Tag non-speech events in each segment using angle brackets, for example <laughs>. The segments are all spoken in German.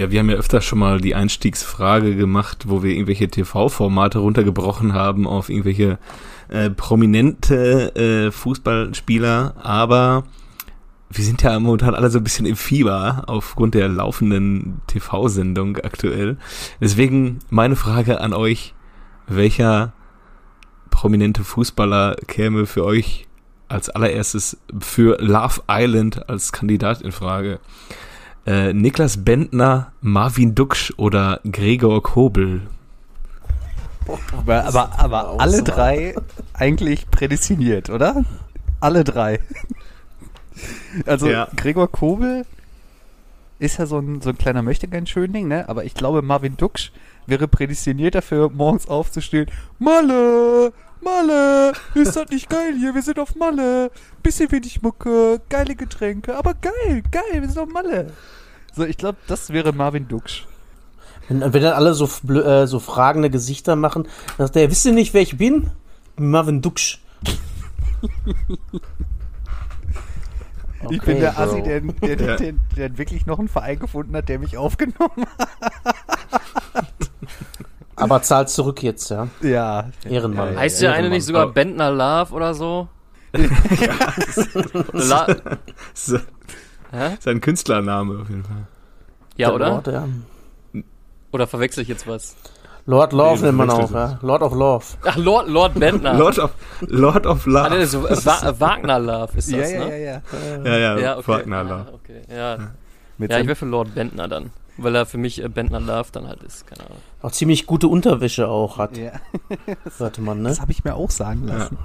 Ja, wir haben ja öfter schon mal die Einstiegsfrage gemacht, wo wir irgendwelche TV-Formate runtergebrochen haben auf irgendwelche äh, prominente äh, Fußballspieler, aber wir sind ja momentan alle so ein bisschen im Fieber aufgrund der laufenden TV-Sendung aktuell. Deswegen meine Frage an euch, welcher prominente Fußballer käme für euch als allererstes für Love Island als Kandidat in Frage? Äh, Niklas Bentner, Marvin Duksch oder Gregor Kobel? Aber, aber, aber alle drei eigentlich prädestiniert, oder? Alle drei. Also Ja. Gregor Kobel ist ja so ein, so ein kleiner Möchtegern-Schönding, ne? Aber ich glaube, Marvin Duksch wäre prädestiniert dafür, morgens aufzustehen. Malle! Malle! Ist das nicht geil hier? Wir sind auf Malle. Bisschen wenig Mucke, geile Getränke, aber geil, geil, wir sind auf Malle. So, ich glaube, das wäre Marvin Duksch. Wenn, wenn dann alle so, blö- äh, so fragende Gesichter machen, dann sagt der, wisst ihr nicht, wer ich bin? Marvin Duksch. ich bin der Assi, Bro. der, der, der, Ja. der, der wirklich noch einen Verein gefunden hat, der mich aufgenommen Aber zahlt zurück jetzt, ja. hat. Ja. Ehrenmann. Ja, Heißt der eine nicht sogar Oh. Bentner Love oder so? <laughs> <laughs> La <laughs> So, Hä? sein Künstlername auf jeden Fall. Ja, Der oder? Lord, ja. Oder verwechsel ich jetzt was? Lord Love Nee, nennt man auch, ja. Lord of Love. Ach, Lord, Lord Bentner. Lord of, Lord of Ah, nee, Love. so, äh, Wa äh, Wagner Love ist das, Ja, ja, ne? ja, ja. ja, ja, Ja, okay. Wagner Ah, Love. okay. Ja, Mit ja ich wäre für Lord Bentner dann. Weil er für mich äh, Bentner Love dann halt ist, keine Ahnung. Auch ziemlich gute Unterwäsche auch hat, ja. hörte man, ne? Das habe ich mir auch sagen lassen.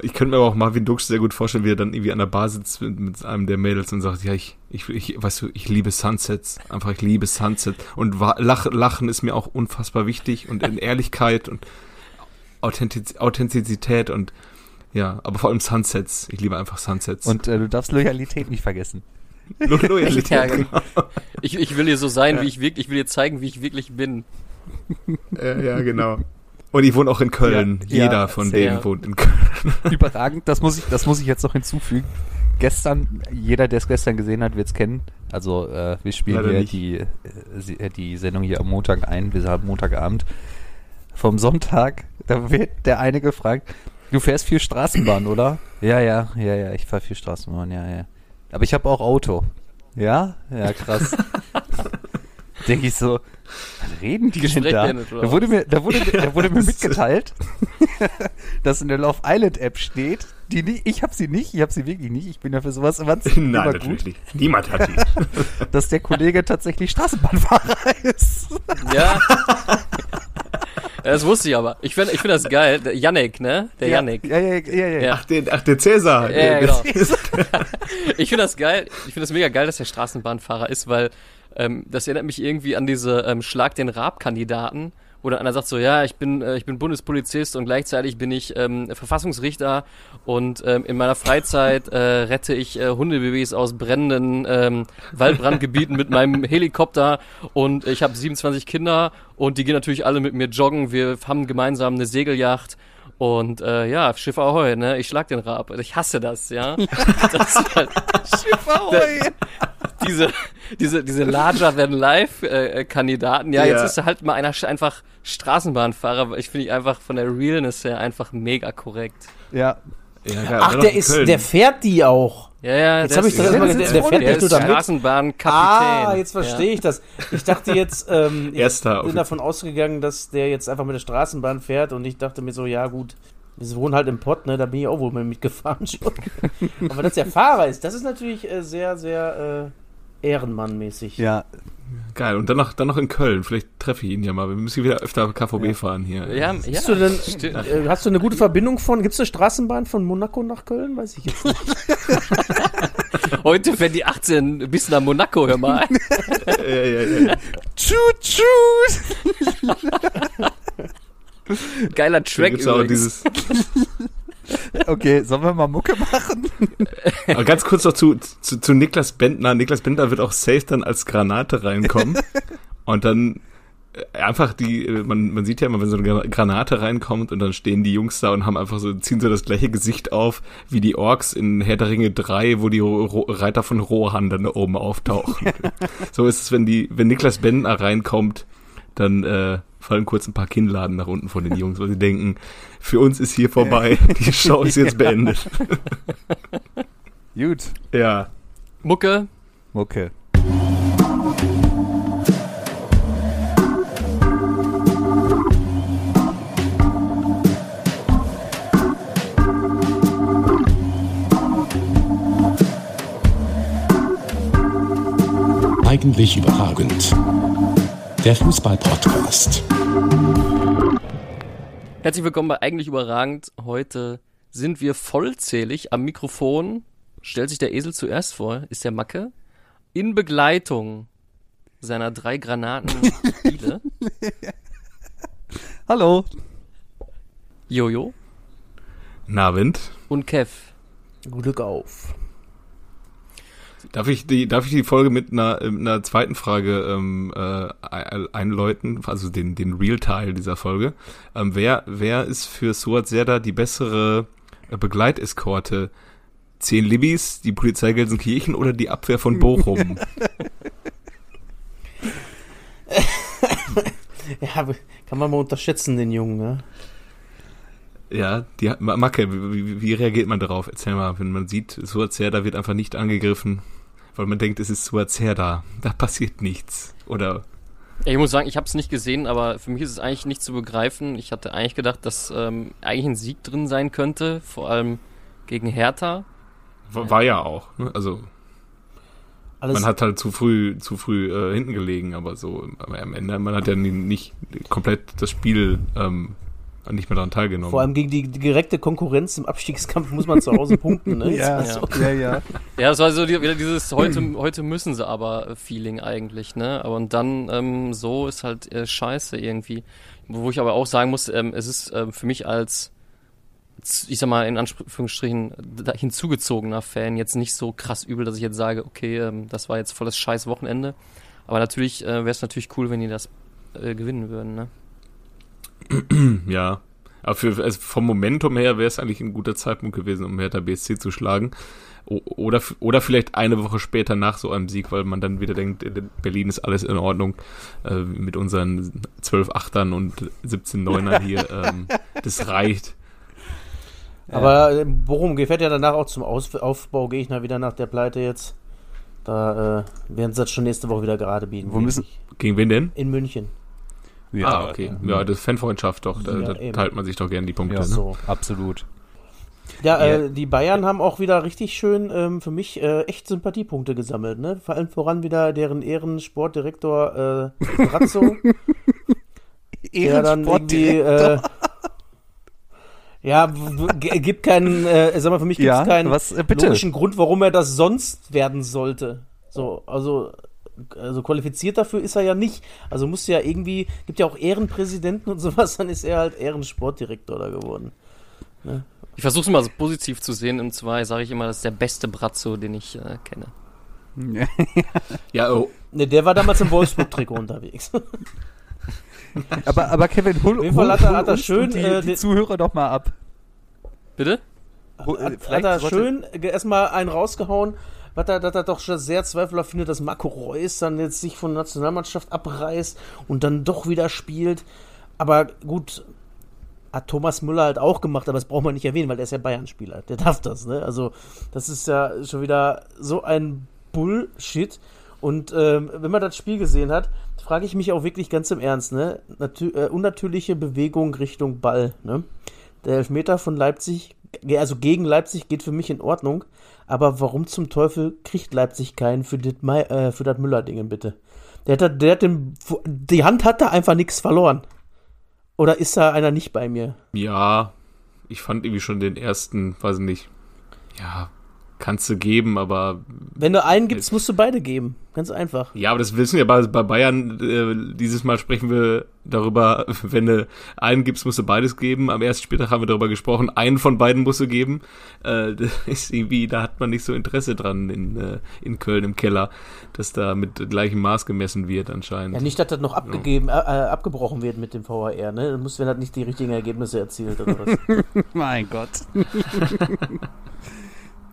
Ich könnte mir aber auch Marvin Duksch sehr gut vorstellen, wie er dann irgendwie an der Bar sitzt mit, mit einem der Mädels und sagt, ja, ich, ich, ich, weißt du, ich liebe Sunsets. Einfach, ich liebe Sunset. Und lach, Lachen ist mir auch unfassbar wichtig und in Ehrlichkeit und Authentiz Authentizität und ja, aber vor allem Sunsets. Ich liebe einfach Sunsets. Und äh, du darfst Loyalität nicht vergessen. Lo <laughs> Loyalität. Ja, genau. genau. Ich, ich will dir so sein, wie ich wirklich, ich will dir zeigen, wie ich wirklich bin. Ja, ja, genau. Und ich wohne auch in Köln. Ja, Jeder ja, von denen wohnt in Köln. <laughs> Überragend, das muss ich, das muss ich jetzt noch hinzufügen. Gestern, jeder, der es gestern gesehen hat, wird es kennen. Also äh, wir spielen Leider hier nicht. die, äh, die Sendung hier am Montag ein, wir haben Montagabend. Vom Sonntag, da wird der eine gefragt, du fährst viel Straßenbahn, oder? Ja, ja, ja, ja, ich fahre viel Straßenbahn, ja, ja. Aber ich habe auch Auto. Ja? Ja, krass. <laughs> Denke ich so, was reden die denn da? Da wurde mir, da wurde, da wurde mir <laughs> mitgeteilt, <laughs> dass in der Love Island App steht, die nie, ich habe sie nicht, ich habe sie wirklich nicht, ich bin ja für sowas immer, <laughs> Nein, immer natürlich gut, nicht. Niemand hat die. dass der Kollege tatsächlich Straßenbahnfahrer ist. Ja. das wusste ich aber. Ich finde ich find das geil. Der Yannick, ne? Der ja, Yannick. Ja, ja, ja, ja. Ja. Ach, der, ach, der Cäsar. Ja, ja, genau. ich finde das geil. Ich finde das mega geil, dass der Straßenbahnfahrer ist, weil ähm, das erinnert mich irgendwie an diese ähm, Schlag den Raab-Kandidaten, wo dann einer sagt so, ja, ich bin, äh, ich bin Bundespolizist und gleichzeitig bin ich ähm, Verfassungsrichter und ähm, in meiner Freizeit äh, rette ich äh, Hundebabys aus brennenden ähm, Waldbrandgebieten mit meinem <laughs> Helikopter und ich habe 27 Kinder und die gehen natürlich alle mit mir joggen. Wir haben gemeinsam eine Segelyacht und äh, ja, Schiff Ahoi, ne? Ich schlag den Raab. Ich hasse das, ja. <laughs> Das halt <laughs> diese, diese, diese larger than life äh, äh, Kandidaten. Ja, jetzt Ja. ist halt mal einer einfach Straßenbahnfahrer. weil Ich finde ich einfach von der Realness her einfach mega korrekt. ja. Ja, geil. Ach, der ist, Köln. der fährt die auch. Ja, ja, Jetzt der hab ich das erstmal gedacht, der fährt der nicht ist nur damit. Straßenbahnkapitän. Ah, jetzt verstehe ich das. Ich dachte jetzt, <laughs> ähm, ich Erster bin davon ausgegangen, dass der jetzt einfach mit der Straßenbahn fährt und ich dachte mir so, ja gut, wir wohnen halt im Pott, ne, da bin ich auch wohl mal mitgefahren schon. <laughs> Aber dass der Fahrer ist, das ist natürlich äh, sehr, sehr äh, ehrenmannmäßig. Ja, Geil. Und dann noch, dann noch in Köln. Vielleicht treffe ich ihn ja mal. Wir müssen wieder öfter KVB fahren hier. Ja, ja. Bist du denn, äh, hast du eine gute Verbindung von, gibt es eine Straßenbahn von Monaco nach Köln? Weiß ich jetzt nicht. <laughs> Heute werden die 18 bis nach Monaco, hör mal. <laughs> ja, ja, ja. Tschut. <laughs> Geiler Track gibt's auch übrigens. dieses. <laughs> Okay, sollen wir mal Mucke machen? Aber ganz kurz noch zu, zu, zu Niklas Bentner. Niklas Bentner wird auch safe dann als Granate reinkommen. <laughs> Und dann einfach die, äh, man, man sieht ja immer, wenn so eine Granate reinkommt und dann stehen die Jungs da und haben einfach so, ziehen so das gleiche Gesicht auf wie die Orks in Herr der Ringe 3, wo die Ro Reiter von Rohan dann da oben auftauchen. <laughs> so ist es, wenn die, wenn Niklas Bendner reinkommt, dann äh, fallen kurz ein paar Kinnladen nach unten von den Jungs, weil sie denken, für uns ist hier vorbei, die Show ist jetzt <laughs> beendet. Gut. Ja. Mucke. Okay. Eigentlich überragend. Der Fußball-Podcast. Herzlich willkommen bei Eigentlich überragend. Heute sind wir vollzählig am Mikrofon. Stellt sich der Esel zuerst vor, ist der Macke. In Begleitung seiner drei Granaten. <laughs> Hallo. Jojo Nabend. und Kev. Glück auf. Darf ich die, darf ich die Folge mit einer, mit einer zweiten Frage ähm, äh, einläuten, also den, den Real-Teil dieser Folge? Ähm, wer, wer ist für Suat Serda die bessere äh, Begleiteskorte? Zehn Libis, die Polizei Gelsenkirchen oder die Abwehr von Bochum? <laughs> <laughs> Ja, kann man mal unterschätzen, den Jungen, ne? ja, die Macke, wie, wie reagiert man darauf? Erzähl mal, wenn man sieht, Suat Serda wird einfach nicht angegriffen, weil man denkt, es ist Suat Serda, da passiert nichts. Oder Ich muss sagen, ich habe es nicht gesehen, aber für mich ist es eigentlich nicht zu begreifen. Ich hatte eigentlich gedacht, dass ähm, eigentlich ein Sieg drin sein könnte, vor allem gegen Hertha. war, war ja auch, ne? Also Alles, man hat halt zu früh, zu früh äh, hinten gelegen, aber so aber am Ende, man hat ja nie- nicht komplett das Spiel ähm, nicht mehr daran teilgenommen. vor allem gegen die direkte Konkurrenz im Abstiegskampf muss man zu Hause punkten, ne? <laughs> Ja, Ist das so? ja, ja. <laughs> Ja, das war so die, wieder dieses heute, heute müssen sie aber Feeling eigentlich, ne? Aber und dann ähm, so ist halt äh, scheiße irgendwie. Wo ich aber auch sagen muss, ähm, es ist ähm, für mich als ich sag mal in Anführungsstrichen da- hinzugezogener Fan jetzt nicht so krass übel, dass ich jetzt sage, okay, ähm, das war jetzt volles scheiß Wochenende. Aber natürlich äh, wäre es natürlich cool, wenn die das äh, gewinnen würden, ne? <clears throat> Ja. Aber für, also vom Momentum her wäre es eigentlich ein guter Zeitpunkt gewesen, um Hertha BSC zu schlagen. O oder, oder vielleicht eine Woche später nach so einem Sieg, weil man dann wieder denkt, in Berlin ist alles in Ordnung äh, mit unseren 12 Achtern und 17 Neunern hier. <laughs> Ähm, das reicht. Aber äh, Bochum gefährt ja danach auch zum Aus Aufbau Gegner wieder nach der Pleite jetzt. Da äh, werden sie das schon nächste Woche wieder gerade biegen. Wo müssen- Gegen wen denn? In München. Ah, okay. Ja, das Fanfreundschaft doch. Da, Ja, da eben. teilt man sich doch gerne die Punkte. Ja, ne? So. Absolut. Ja, Ja. Äh, die Bayern haben auch wieder richtig schön ähm, für mich äh, echt Sympathiepunkte gesammelt. Ne? Vor allem voran wieder deren Ehrensportdirektor äh, Brazzo, <laughs> der dann irgendwie äh, ja w- w- gibt keinen, äh, sag mal für mich gibt es Ja, keinen was, äh, bitte. logischen Grund, warum er das sonst werden sollte. So, also also qualifiziert dafür ist er ja nicht. Also muss ja irgendwie, gibt ja auch Ehrenpräsidenten und <laughs> sowas, dann ist er halt Ehrensportdirektor da geworden. Ich versuche es mal so positiv zu sehen und zwar sage ich immer, das ist der beste Brazzo, den ich äh, kenne. Ja, <laughs> oh, Ne, der war damals im Wolfsburg-Trikot <laughs> unterwegs. aber, aber Kevin, hol, Auf jeden Fall hol, hat er- hat er schön, die, äh, die Zuhörer doch mal ab. Bitte? Hat, hat er schön erstmal einen rausgehauen, was er, dass er doch schon sehr zweifelhaft findet, dass Marco Reus dann jetzt sich von der Nationalmannschaft abreißt und dann doch wieder spielt. Aber gut, hat Thomas Müller halt auch gemacht, aber das braucht man nicht erwähnen, weil der ist ja Bayern-Spieler. Der darf das, ne? Also, das ist ja schon wieder so ein Bullshit. Und ähm, wenn man das Spiel gesehen hat, frage ich mich auch wirklich ganz im Ernst, ne? Natü äh, unnatürliche Bewegung Richtung Ball, ne? Der Elfmeter von Leipzig, also gegen Leipzig geht für mich in Ordnung, aber warum zum Teufel kriegt Leipzig keinen für äh, das Müller-Dingen, bitte? Der hat, der hat den, die Hand hat da einfach nichts verloren. Oder ist da einer nicht bei mir? ja, ich fand irgendwie schon den ersten, weiß ich nicht. Ja, kannst du geben, aber Wenn du einen gibst, musst du beide geben. Ganz einfach. ja, aber das wissen wir bei, bei Bayern. Äh, dieses Mal sprechen wir darüber, <laughs> wenn du einen gibst, musst du beides geben. Am ersten Spieltag haben wir darüber gesprochen, einen von beiden musst du geben. Äh, <laughs> das ist irgendwie, da hat man nicht so Interesse dran in, äh, in Köln im Keller, dass da mit gleichem Maß gemessen wird anscheinend. Ja, nicht, dass das noch abgegeben, äh, äh, abgebrochen wird mit dem VHR, ne? Dann muss, wenn er nicht die richtigen Ergebnisse erzielt oder was. <laughs> Mein Gott.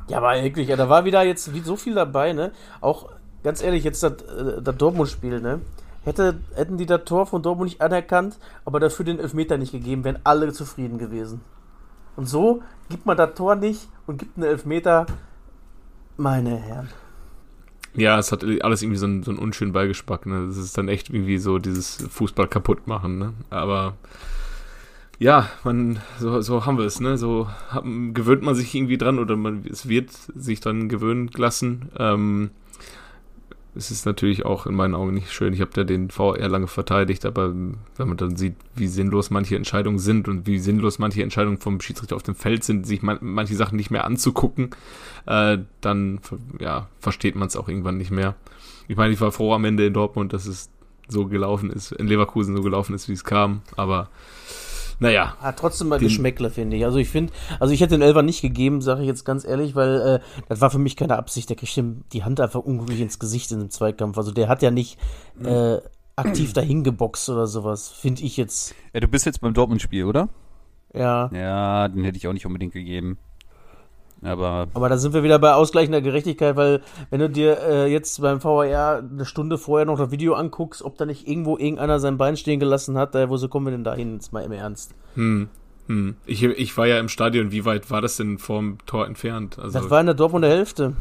Ja, aber wirklich, ja, da war wieder jetzt so viel dabei, ne? Auch, ganz ehrlich, jetzt das, äh, das Dortmund-Spiel, ne? Hätte, hätten die das Tor von Dortmund nicht anerkannt, aber dafür den Elfmeter nicht gegeben, wären alle zufrieden gewesen. Und so gibt man das Tor nicht und gibt einen Elfmeter. Meine Herren. Ja, es hat alles irgendwie so einen, so einen unschönen Beigeschmack. Ne? Das ist dann echt irgendwie so dieses Fußball kaputt machen. Ne? Aber ja, man, so, so haben wir es. Ne? So haben, gewöhnt man sich irgendwie dran oder man, es wird sich dran gewöhnen lassen. Ähm, es ist natürlich auch in meinen Augen nicht schön. Ich habe da den VR lange verteidigt, aber wenn man dann sieht, wie sinnlos manche Entscheidungen sind und wie sinnlos manche Entscheidungen vom Schiedsrichter auf dem Feld sind, sich man, manche Sachen nicht mehr anzugucken, äh, dann ja, versteht man es auch irgendwann nicht mehr. Ich meine, ich war froh am Ende in Dortmund, dass es so gelaufen ist, in Leverkusen so gelaufen ist, wie es kam, aber naja. Hat trotzdem mal Geschmäckle, finde ich. Also ich finde, also ich hätte den Elfer nicht gegeben, sage ich jetzt ganz ehrlich, weil äh, das war für mich keine Absicht. Der kriegt ihm die Hand einfach unglücklich ins Gesicht in dem Zweikampf. Also der hat ja nicht äh, aktiv dahin geboxt oder sowas, finde ich jetzt. Ja, du bist jetzt beim Dortmund-Spiel, oder? Ja. Ja, den hätte ich auch nicht unbedingt gegeben. Aber Aber da sind wir wieder bei ausgleichender Gerechtigkeit, weil wenn du dir äh, jetzt beim VAR eine Stunde vorher noch das Video anguckst, ob da nicht irgendwo irgendeiner sein Bein stehen gelassen hat, äh, wo so kommen wir denn da hin, jetzt mal im Ernst. Hm, hm. Ich, ich war ja im Stadion, wie weit war das denn vom Tor entfernt? Also, Das war in der Dortmunder Hälfte.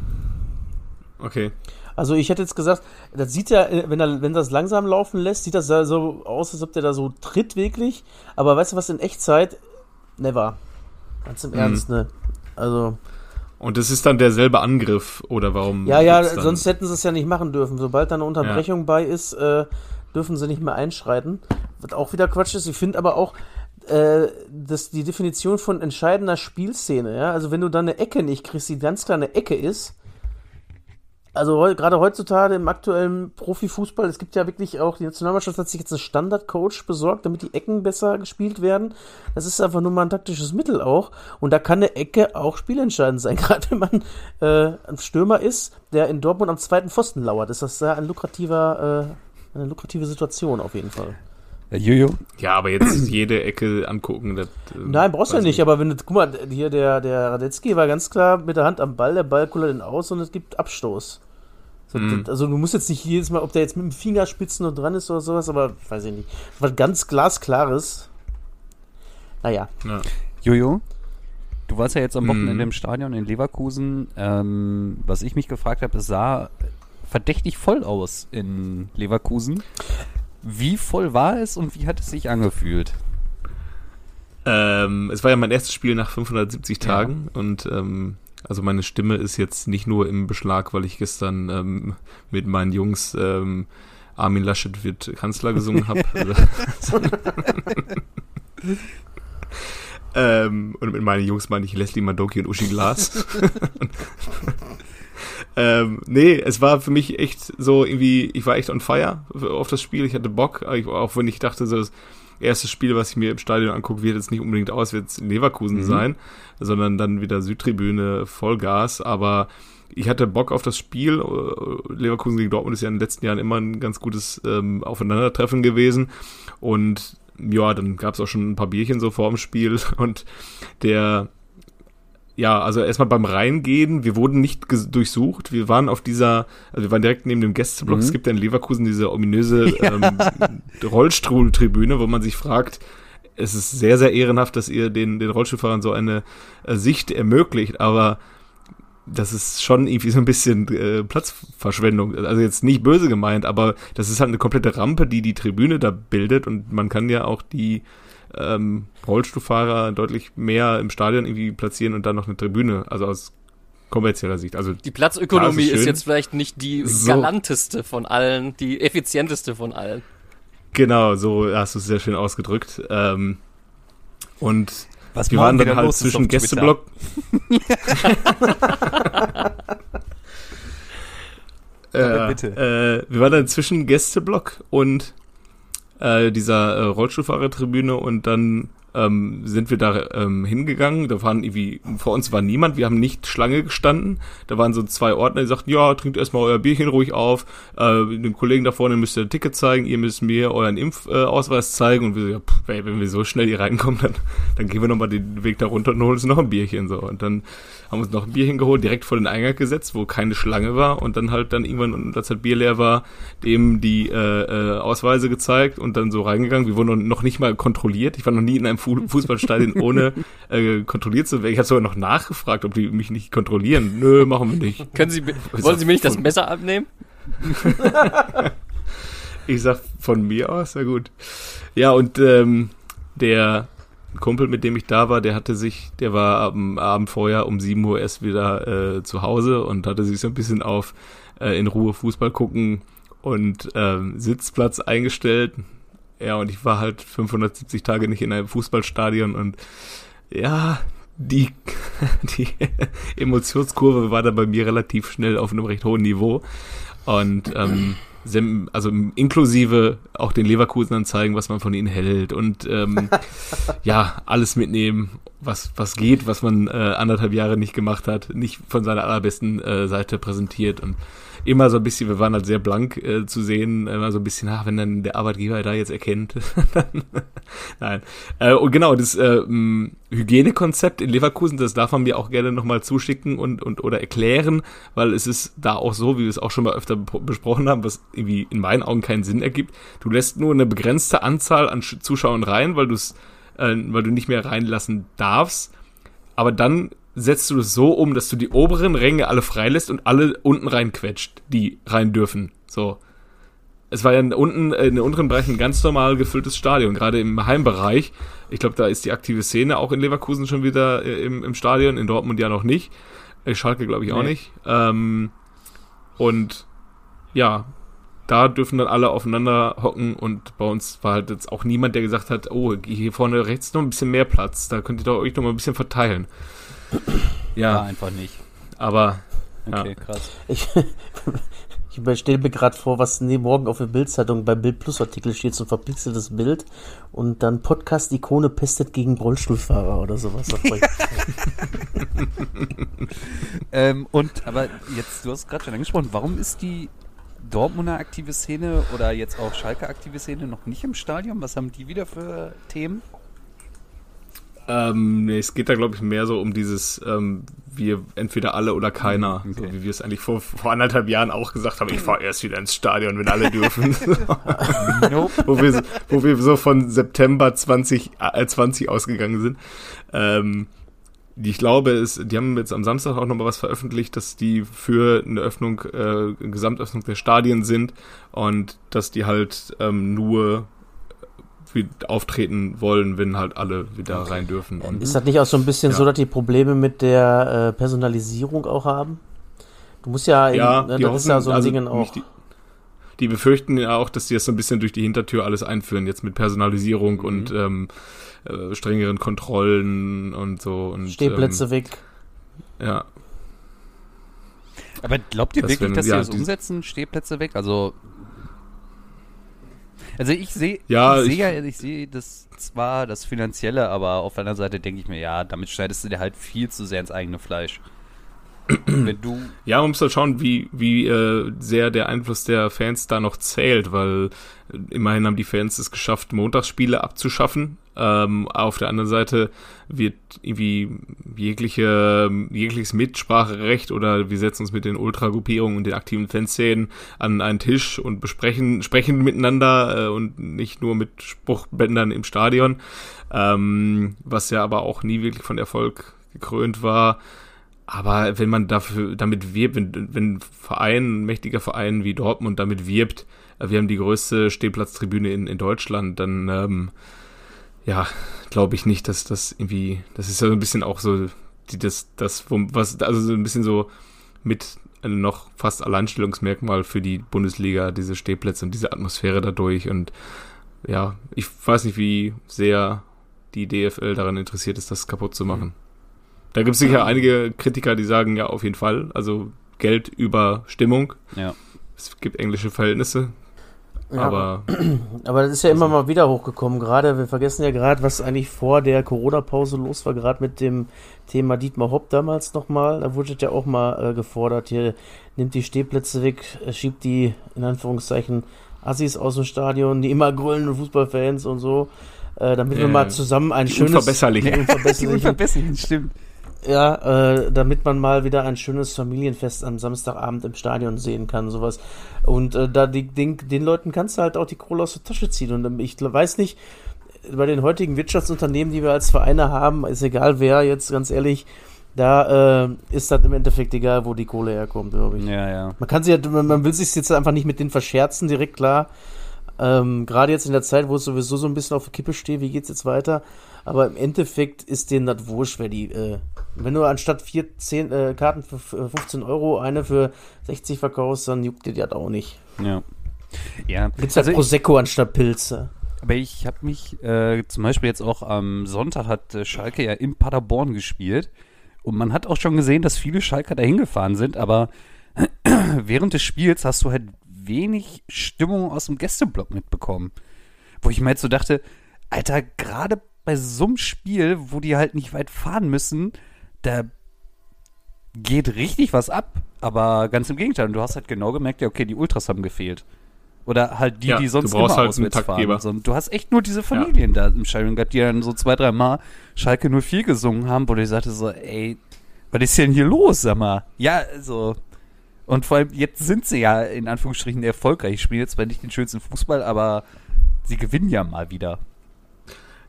okay. Also ich hätte jetzt gesagt, das sieht ja, äh, wenn er, wenn das langsam laufen lässt, sieht das ja so aus, als ob der da so tritt wirklich. Aber weißt du was, in Echtzeit, never. Ganz im Mhm. Ernst, ne? Also, Und das ist dann derselbe Angriff, oder warum? ja, ja, sonst hätten sie es ja nicht machen dürfen. Sobald da eine Unterbrechung bei ist, äh, dürfen sie nicht mehr einschreiten. Was auch wieder Quatsch ist. Ich finde aber auch, äh, dass die Definition von entscheidender Spielszene, ja, also wenn du da eine Ecke nicht kriegst, die ganz klar eine Ecke ist, also heu, gerade heutzutage im aktuellen Profifußball, es gibt ja wirklich auch, die Nationalmannschaft hat sich jetzt einen Standardcoach besorgt, damit die Ecken besser gespielt werden. Das ist einfach nur mal ein taktisches Mittel auch. Und da kann eine Ecke auch spielentscheidend sein. <laughs> Gerade wenn man äh, ein Stürmer ist, der in Dortmund am zweiten Pfosten lauert, ist das sehr ein lukrativer, äh, eine lukrative Situation auf jeden Fall. Jojo, Ja, aber jetzt <clears throat> jede Ecke angucken. Das, äh, Nein, brauchst du ja nicht, aber wenn du, guck mal, hier der, der Radetzky war ganz klar mit der Hand am Ball, der Ball kullert ihn aus und es gibt Abstoß. So, Mhm. das- Also du musst jetzt nicht jedes Mal, ob der jetzt mit dem Fingerspitzen noch dran ist oder sowas, aber weiß ich nicht. Was ganz glasklares. Naja. Ja. Jojo, du warst ja jetzt am Wochenende Mhm. im Stadion in Leverkusen. Ähm, was ich mich gefragt habe, es sah verdächtig voll aus in Leverkusen. Wie voll war es und wie hat es sich angefühlt? Ähm, es war ja mein erstes Spiel nach 570 Tagen und ähm, also meine Stimme ist jetzt nicht nur im Beschlag, weil ich gestern ähm, mit meinen Jungs ähm, Armin Laschet wird Kanzler gesungen habe. <laughs> ähm, und mit meinen Jungs meine ich Leslie Madoki und Uschi Glas. <laughs> ähm, nee, es war für mich echt so irgendwie, ich war echt on fire auf das Spiel. Ich hatte Bock, auch wenn ich dachte, so das erste Spiel, was ich mir im Stadion angucke, wird jetzt nicht unbedingt auswärts in Leverkusen Mhm. sein, sondern dann wieder Südtribüne, Vollgas, aber ich hatte Bock auf das Spiel. Äh, Leverkusen gegen Dortmund ist ja in den letzten Jahren immer ein ganz gutes ähm, Aufeinandertreffen gewesen. Und ja, dann gab es auch schon ein paar Bierchen so vor dem Spiel. <laughs> Und der, ja, also erstmal beim Reingehen, wir wurden nicht durchsucht. Wir waren auf dieser, also wir waren direkt neben dem Gästeblock. Mhm. Es gibt ja in Leverkusen diese ominöse <laughs> ähm, Rollstuhltribüne, wo man sich fragt, es ist sehr, sehr ehrenhaft, dass ihr den, den Rollstuhlfahrern so eine äh, Sicht ermöglicht, aber das ist schon irgendwie so ein bisschen äh, Platzverschwendung. Also jetzt nicht böse gemeint, aber das ist halt eine komplette Rampe, die die Tribüne da bildet und man kann ja auch die ähm, Rollstuhlfahrer deutlich mehr im Stadion irgendwie platzieren und dann noch eine Tribüne, also aus kommerzieller Sicht. Also Die Platzökonomie ist ist, jetzt vielleicht nicht die So. galanteste von allen, die effizienteste von allen. Genau, so hast du es sehr schön ausgedrückt. Ähm, und Was Wir waren dann halt zwischen. Gästeblock. Ja, <laughs> äh, bitte. Äh, wir waren dann zwischen Gästeblock und äh, dieser äh, Rollstuhlfahrertribüne und dann ähm, sind wir da ähm, hingegangen. Da waren irgendwie, vor uns war niemand, wir haben nicht Schlange gestanden. Da waren so zwei Ordner, die sagten, ja, trinkt erstmal euer Bierchen ruhig auf. Äh, den Kollegen da vorne müsst ihr ein Ticket zeigen, ihr müsst mir euren Impfausweis äh, zeigen. Und wir so, ja, pff, ey, wenn wir so schnell hier reinkommen, dann, dann gehen wir nochmal den Weg da runter und holen uns noch ein Bierchen. so Und dann haben uns noch ein Bierchen geholt, direkt vor den Eingang gesetzt, wo keine Schlange war. Und dann halt dann irgendwann, als das Bier leer war, dem die äh, äh, Ausweise gezeigt und dann so reingegangen. Wir wurden noch nicht mal kontrolliert. Ich war noch nie in einem Fu <laughs> Fußballstadion ohne äh, kontrolliert zu werden. Ich habe sogar noch nachgefragt, ob die mich nicht kontrollieren. Nö, machen wir nicht. Können Sie, wollen Sie mir nicht das Messer abnehmen? <laughs> Ich sag von mir aus, na gut. Ja, und ähm, der Kumpel, mit dem ich da war, der hatte sich, der war am Abend vorher um 7 Uhr erst wieder äh, zu Hause und hatte sich so ein bisschen auf äh, in Ruhe Fußball gucken und ähm, Sitzplatz eingestellt. Ja, und ich war halt 570 Tage nicht in einem Fußballstadion und ja, die, <laughs> die Emotionskurve war da bei mir relativ schnell auf einem recht hohen Niveau. Und ähm, also inklusive auch den Leverkusenern zeigen, was man von ihnen hält und ähm, <laughs> ja, alles mitnehmen, was, was geht, was man äh, anderthalb Jahre nicht gemacht hat, nicht von seiner allerbesten äh, Seite präsentiert und immer so ein bisschen, wir waren halt sehr blank äh, zu sehen, immer so ein bisschen, ach, wenn dann der Arbeitgeber da jetzt erkennt, <laughs> nein. Äh, und genau, das äh, Hygienekonzept in Leverkusen, das darf man mir auch gerne nochmal zuschicken und, und oder erklären, weil es ist da auch so, wie wir es auch schon mal öfter be- besprochen haben, was irgendwie in meinen Augen keinen Sinn ergibt. Du lässt nur eine begrenzte Anzahl an Sch- Zuschauern rein, weil du es, äh, weil du nicht mehr reinlassen darfst. Aber dann setzt du es so um, dass du die oberen Ränge alle freilässt und alle unten reinquetscht, die rein dürfen. So. Es war ja in unten, äh, in den unteren Bereichen ein ganz normal gefülltes Stadion, gerade im Heimbereich. Ich glaube, da ist die aktive Szene auch in Leverkusen schon wieder äh, im, im Stadion, in Dortmund ja noch nicht. Äh, Schalke glaube ich auch Nee. nicht. Ähm, und ja, da dürfen dann alle aufeinander hocken und bei uns war halt jetzt auch niemand, der gesagt hat, oh, hier vorne rechts noch ein bisschen mehr Platz, da könnt ihr doch euch noch mal ein bisschen verteilen. Ja, Ja, einfach nicht. aber Okay, Ja. krass. Ich, <laughs> ich stelle mir gerade vor, was nee, morgen auf der Bildzeitung beim Bild Plus Artikel steht, so ein verpixeltes Bild und dann Podcast-Ikone pestet gegen Rollstuhlfahrer oder sowas. <laughs> Ähm, und, aber jetzt, du hast gerade schon angesprochen, warum ist die Dortmunder aktive Szene oder jetzt auch Schalke aktive Szene noch nicht im Stadion? Was haben die wieder für Themen? Ähm, nee, es geht da, glaube ich, mehr so um dieses, ähm, wir entweder alle oder keiner, Okay. so wie wir es eigentlich vor, vor anderthalb Jahren auch gesagt haben, ich fahre erst wieder ins Stadion, wenn alle dürfen. <laughs> Nope. wo, wir, wo wir so von September 20, äh, 20 ausgegangen sind. Ähm, die, ich glaube, es, die haben jetzt am Samstag auch nochmal was veröffentlicht, dass die für eine Öffnung, äh, Gesamtöffnung der Stadien sind und dass die halt ähm, nur auftreten wollen, wenn halt alle wieder rein dürfen. Und Ist das nicht auch so ein bisschen Ja. so, dass die Probleme mit der äh, Personalisierung auch haben? Du musst ja, in, ja, ne, die das ist ja hoffen, so ein also Ding auch. die, die befürchten ja auch, dass die das so ein bisschen durch die Hintertür alles einführen, jetzt mit Personalisierung Mhm. und ähm, äh, strengeren Kontrollen und so. Und, Stehplätze weg. Ähm, ja, Aber glaubt ihr Das wirklich, wenn- dass sie ja, das umsetzen? Stehplätze weg? Also. Also ich sehe Ja, ich sehe ich sehe das zwar das Finanzielle, aber auf der anderen Seite denke ich mir, ja, damit schneidest du dir halt viel zu sehr ins eigene Fleisch. Wenn du Ja, man muss halt schauen, wie, wie äh, sehr der Einfluss der Fans da noch zählt, weil äh, immerhin haben die Fans es geschafft, Montagsspiele abzuschaffen. Ähm, auf der anderen Seite wird irgendwie jegliche, jegliches Mitspracherecht oder wir setzen uns mit den Ultragruppierungen und den aktiven Fanszenen an einen Tisch und besprechen, sprechen miteinander äh, und nicht nur mit Spruchbändern im Stadion, ähm, was ja aber auch nie wirklich von Erfolg gekrönt war. Aber wenn man dafür damit wirbt, wenn, wenn ein Verein, ein mächtiger Verein wie Dortmund damit wirbt, äh, wir haben die größte Stehplatztribüne in, in Deutschland, dann ähm, ja, glaube ich nicht, dass das irgendwie, das ist ja so ein bisschen auch so, die, das, das, was, also so ein bisschen so mit einem noch fast Alleinstellungsmerkmal für die Bundesliga, diese Stehplätze und diese Atmosphäre dadurch und ja, ich weiß nicht, wie sehr die DFL daran interessiert ist, das kaputt zu machen. Da gibt es sicher einige Kritiker, die sagen, ja, auf jeden Fall. Also Geld über Stimmung. Ja. Es gibt englische Verhältnisse. Ja. Aber <clears throat> Aber das ist ja immer mal wieder hochgekommen. Gerade, wir vergessen ja gerade, was eigentlich vor der Corona-Pause los war, gerade mit dem Thema Dietmar Hopp damals nochmal. Da wurde ja auch mal äh, gefordert, hier nimmt die Stehplätze weg, äh, schiebt die, in Anführungszeichen, Assis aus dem Stadion, die immer grölenden Fußballfans und so, äh, damit wir Äh, mal zusammen ein die schönes... Unverbesserlichen. Die Unverbesserlichen. <laughs> Unverbesserlichen, stimmt. Ja, äh, damit man mal wieder ein schönes Familienfest am Samstagabend im Stadion sehen kann, sowas. Und äh, da die, den, den Leuten kannst du halt auch die Kohle aus der Tasche ziehen. Und ähm, ich weiß nicht, bei den heutigen Wirtschaftsunternehmen, die wir als Vereine haben, ist egal wer jetzt, ganz ehrlich, da äh, ist das im Endeffekt egal, wo die Kohle herkommt, glaube ich. Ja, ja. Man kann sich halt, man, man will sich jetzt einfach nicht mit denen verscherzen, direkt klar. Ähm, Gerade jetzt in der Zeit, wo es sowieso so ein bisschen auf der Kippe steht, wie geht's jetzt weiter? Aber im Endeffekt ist denen das wurscht, wer die, äh, wenn du anstatt vier, zehn äh, Karten für f- 15 Euro eine für 60 verkaufst, dann juckt dir das auch nicht. Ja. Ja, Gibt's halt also ich, Prosecco anstatt Pilze. aber ich habe mich äh, zum Beispiel jetzt auch am Sonntag hat äh, Schalke ja in Paderborn gespielt und man hat auch schon gesehen, dass viele Schalker dahin gefahren sind, aber <clears throat> während des Spiels hast du halt wenig Stimmung aus dem Gästeblock mitbekommen. Wo ich mir jetzt so dachte, Alter, gerade bei so einem Spiel, wo die halt nicht weit fahren müssen, da geht richtig was ab. Aber ganz im Gegenteil, du hast halt genau gemerkt, ja, okay, die Ultras haben gefehlt. Oder halt die, Ja, die du sonst brauchst immer halt einen auswärts Taktgeber. fahren. So, du hast echt nur diese Familien da im Stadion gehabt, die dann so zwei, drei Mal Schalke 04 gesungen haben, wo ich sagte so, ey, was ist denn hier los, sag mal? Ja, also. Und vor allem, jetzt sind sie ja in Anführungsstrichen erfolgreich. Spielen jetzt zwar nicht den schönsten Fußball, aber sie gewinnen ja mal wieder.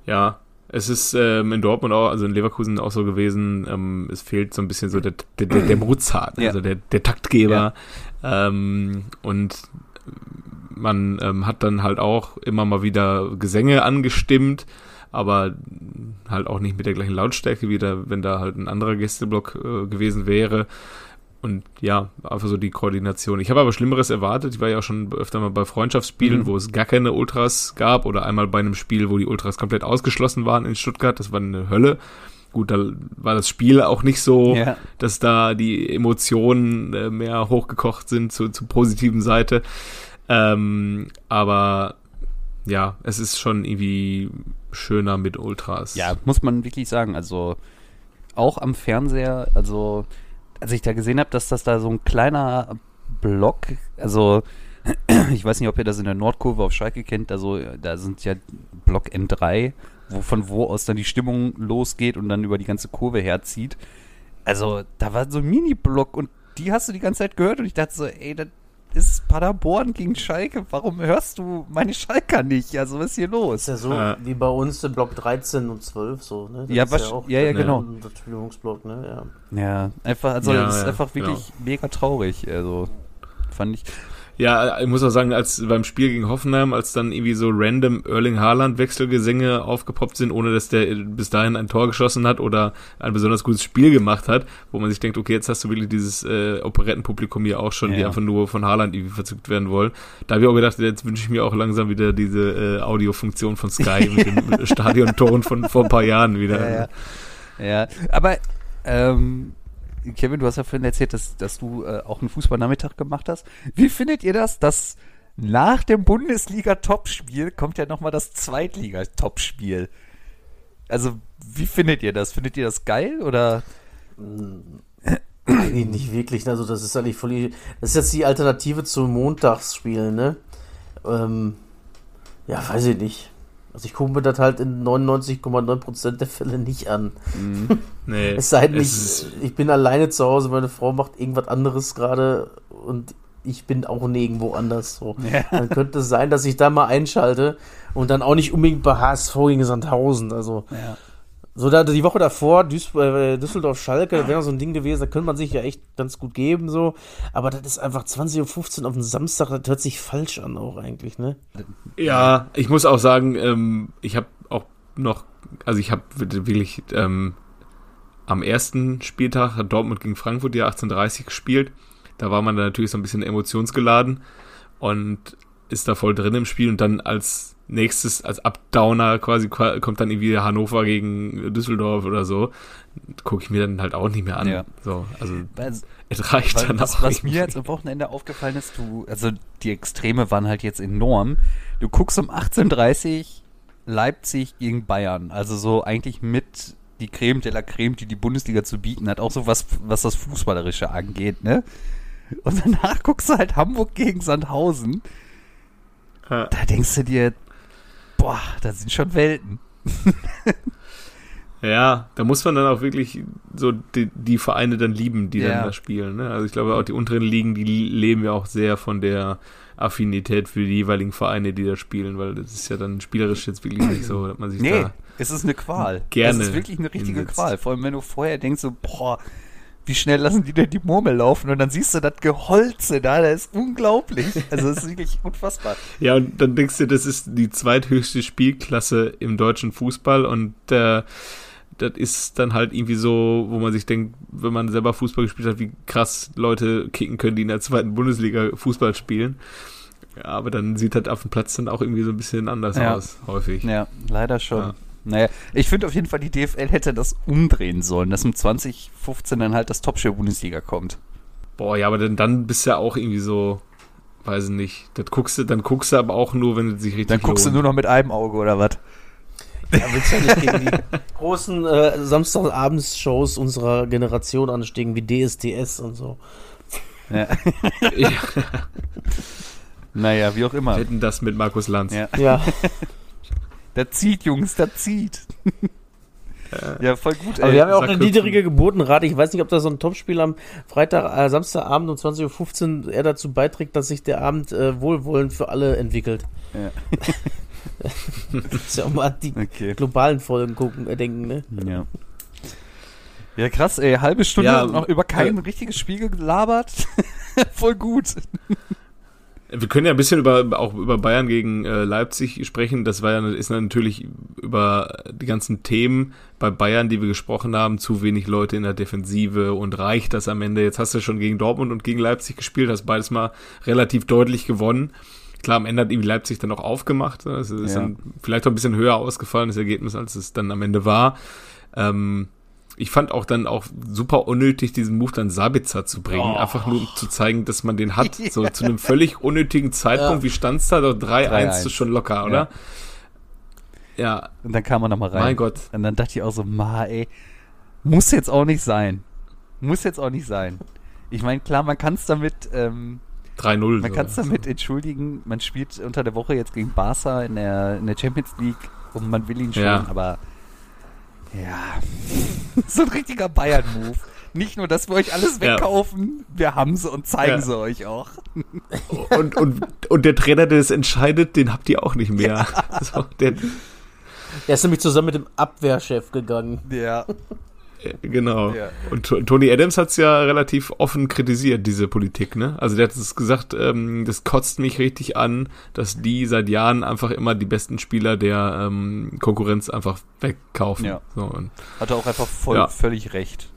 Ja, es ist ähm, in Dortmund auch, also in Leverkusen auch so gewesen, ähm, es fehlt so ein bisschen so der, der, der, der Mozart, Ja. also der, der Taktgeber. Ähm, und man ähm, hat dann halt auch immer mal wieder Gesänge angestimmt, aber halt auch nicht mit der gleichen Lautstärke wie da, wenn da halt ein anderer Gästeblock äh, gewesen wäre. Und ja, einfach so die Koordination. Ich habe aber Schlimmeres erwartet. Ich war ja auch schon öfter mal bei Freundschaftsspielen, Mhm. wo es gar keine Ultras gab oder einmal bei einem Spiel, wo die Ultras komplett ausgeschlossen waren in Stuttgart. Das war eine Hölle. Gut, da war das Spiel auch nicht so, Ja. dass da die Emotionen äh, mehr hochgekocht sind zu, zur positiven Seite. Ähm, aber ja, es ist schon irgendwie schöner mit Ultras. Ja, muss man wirklich sagen. Also auch am Fernseher, also als ich da gesehen habe, dass das da so ein kleiner Block, also <clears throat> ich weiß nicht, ob ihr das in der Nordkurve auf Schalke kennt, also da sind ja Block N3, wo, von wo aus dann die Stimmung losgeht und dann über die ganze Kurve herzieht. Also da war so ein Mini-Block und die hast du die ganze Zeit gehört und ich dachte so, ey, das ist Paderborn gegen Schalke, warum hörst du meine Schalker nicht? Also was ist hier los? Ist ja so Äh. wie bei uns im Block 13 und 12 so, ne? Das Ja, ist wasch- ja, ja, der- genau. Der Stimmungsblock, ne? Ja. Ja, einfach, also Ja, das ist ja, einfach wirklich mega traurig. Also fand ich. Ja, ich muss auch sagen, als beim Spiel gegen Hoffenheim, als dann irgendwie so random Erling Haaland Wechselgesänge aufgepoppt sind, ohne dass der bis dahin ein Tor geschossen hat oder ein besonders gutes Spiel gemacht hat, wo man sich denkt, okay, jetzt hast du wirklich dieses äh, Operettenpublikum hier auch schon, die Ja. einfach nur von Haaland irgendwie verzückt werden wollen. Da habe ich auch gedacht, jetzt wünsche ich mir auch langsam wieder diese äh, Audiofunktion von Sky <laughs> mit dem Stadionton von vor ein paar Jahren wieder. Ja, ja. ja, aber ähm, Kevin, du hast ja vorhin erzählt, dass, dass du äh, auch einen Fußballnachmittag gemacht hast. Wie findet ihr das, dass nach dem Bundesliga-Topspiel kommt ja nochmal das Zweitliga-Topspiel? Also, wie findet ihr das? Findet ihr das geil oder? Eigentlich nicht wirklich, also das ist eigentlich voll. Das ist jetzt die Alternative zum Montagsspiel, ne? Ähm, ja, weiß ich nicht. Also ich gucke mir das halt in 99,9% der Fälle nicht an. <laughs> Nee, Es sei denn, es ich, ich bin alleine zu Hause, meine Frau macht irgendwas anderes gerade und ich bin auch nirgendwo anders. So. Ja. Dann könnte es sein, dass ich da mal einschalte und dann auch nicht unbedingt bei HSV gegen Sandhausen. Also Ja. So da, die Woche davor, äh, Düsseldorf-Schalke, wäre so ein Ding gewesen, da könnte man sich ja echt ganz gut geben, so. Aber das ist einfach 20.15 Uhr auf den Samstag, das hört sich falsch an auch eigentlich, ne? Ja, ich muss auch sagen, ähm, ich habe auch noch, also ich habe wirklich ähm, am ersten Spieltag hat Dortmund gegen Frankfurt ja 18:30 gespielt. Da war man dann natürlich so ein bisschen emotionsgeladen und ist da voll drin im Spiel und dann als nächstes, als Abdowner quasi qua- kommt dann irgendwie Hannover gegen Düsseldorf oder so. Gucke ich mir dann halt auch nicht mehr an. Ja. So, also Weil- es reicht dann was, auch. was mir jetzt am Wochenende aufgefallen ist, du, also die Extreme waren halt jetzt enorm. Du guckst um 18.30 Leipzig gegen Bayern, also so eigentlich mit die Creme de la Creme, die die Bundesliga zu bieten hat, auch so was, was das Fußballerische angeht, ne? Und danach guckst du halt Hamburg gegen Sandhausen. Ja. Da denkst du dir, boah, da sind schon Welten. Ja, da muss man dann auch wirklich so die, die Vereine dann lieben, die Ja. dann da spielen. Ne? Also ich glaube auch die unteren Ligen, die leben ja auch sehr von der Affinität für die jeweiligen Vereine, die da spielen, weil das ist ja dann spielerisch jetzt wirklich nicht so, dass man sich Nee, da es ist eine Qual. Gerne Es ist wirklich eine richtige hinsetzt. Qual. Vor allem, wenn du vorher denkst, so, boah, wie schnell lassen die denn die Murmel laufen? Und dann siehst du das Geholze da, das ist unglaublich. Also, das ist wirklich unfassbar. Ja, und dann denkst du, das ist die zweithöchste Spielklasse im deutschen Fußball und äh, das ist dann halt irgendwie so, wo man sich denkt, wenn man selber Fußball gespielt hat, wie krass Leute kicken können, die in der zweiten Bundesliga Fußball spielen. Ja, aber dann sieht das auf dem Platz dann auch irgendwie so ein bisschen anders Ja. aus, häufig. Ja, leider schon. Ja. Naja, ich finde auf jeden Fall, die DFL hätte das umdrehen sollen, dass im 2015 dann halt das Topspiel Bundesliga kommt. Boah, ja, aber dann, dann bist du ja auch irgendwie so, weiß ich nicht, das guckst du, dann guckst du aber auch nur, wenn es sich richtig Dann guckst du lohnt. nur noch mit einem Auge oder was? Ja, willst du ja nicht gegen die <laughs> großen äh, Samstagabends-Shows unserer Generation ansteigen, wie DSDS und so. Ja. <laughs> Ja, Naja, wie auch immer. wetten das mit Markus Lanz. Ja. Ja, <laughs> Da zieht, Jungs, da zieht. ja, voll gut, aber wir haben ja auch eine niedrige Geburtenrate. Ich weiß nicht, ob da so ein Topspiel am Freitag, äh, Samstagabend um 20.15 Uhr eher dazu beiträgt, dass sich der Abend äh, wohlwollend für alle entwickelt. Ja. <laughs> Muss ja auch mal an die Okay. globalen Folgen gucken, äh, denken, ne? Ja. Ja, krass, ey. Halbe Stunde Ja, noch über kein äh, richtiges Spiel gelabert. <laughs> Voll gut. Wir können ja ein bisschen über, auch über Bayern gegen äh, Leipzig sprechen. Das war ja, ist natürlich über die ganzen Themen bei Bayern, die wir gesprochen haben, zu wenig Leute in der Defensive und reicht das am Ende? Jetzt hast du schon gegen Dortmund und gegen Leipzig gespielt, hast beides mal relativ deutlich gewonnen. Klar, am Ende hat irgendwie Leipzig dann auch aufgemacht. Es ist Ja. dann vielleicht auch ein bisschen höher ausgefallen, das Ergebnis, als es dann am Ende war. Ähm, ich fand auch dann auch super unnötig, diesen Move dann Sabitzer zu bringen. Oh. Einfach nur, um zu zeigen, dass man den hat. <laughs> So zu einem völlig unnötigen Zeitpunkt. Ja. Wie stand's da? Doch 3-1 3-1. ist schon locker, oder? Ja, Und dann kam er nochmal rein. mein Gott. Und dann dachte ich auch so, ma, ey, muss jetzt auch nicht sein. Muss jetzt auch nicht sein. Ich meine, klar, man kann es damit, ähm, 3-0. man so. kann es damit entschuldigen, man spielt unter der Woche jetzt gegen Barca in der, in der Champions League und man will ihn schon, Ja. aber ja, <laughs> so ein richtiger Bayern-Move. Nicht nur, dass wir euch alles Ja. wegkaufen, wir haben sie und zeigen Ja. sie euch auch. <laughs> Und, und, und der Trainer, der das entscheidet, den habt ihr auch nicht mehr. <laughs> So, der, Er ist nämlich zusammen mit dem Abwehrchef gegangen. Ja. Äh, genau. Ja. Und To- Tony Adams hat's ja relativ offen kritisiert, diese Politik, ne? Also der hat es gesagt, ähm, das kotzt mich richtig an, dass die seit Jahren einfach immer die besten Spieler der ähm, Konkurrenz einfach wegkaufen. Ja. So, und Hat er auch einfach voll, Ja. völlig recht.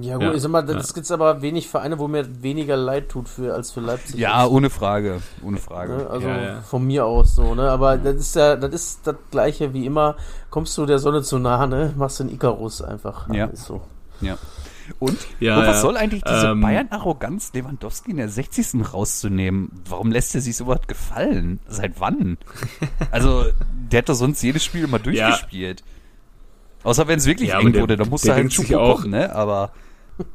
Ja gut, Ja, ich sag mal, das ja. gibt's aber wenig Vereine, wo mir weniger leid tut für als für Leipzig. Ja, jetzt, ohne Frage. Ohne Frage. ne? Also Ja, ja. von mir aus so, ne? Aber das ist ja, das ist das gleiche wie immer. Kommst du der Sonne zu nah, ne? Machst den Icarus einfach. Ja. Ist so. Und? Ja, und was ja. soll eigentlich diese Ähm, Bayern-Arroganz, Lewandowski in der 60. rauszunehmen? Warum lässt er sich sowas gefallen? Seit wann? <laughs> also, der hat doch sonst jedes Spiel immer durchgespielt. Außer wenn es wirklich Ja, eng der- wurde, dann muss der er halt Schupo auch- kommen, ne? Aber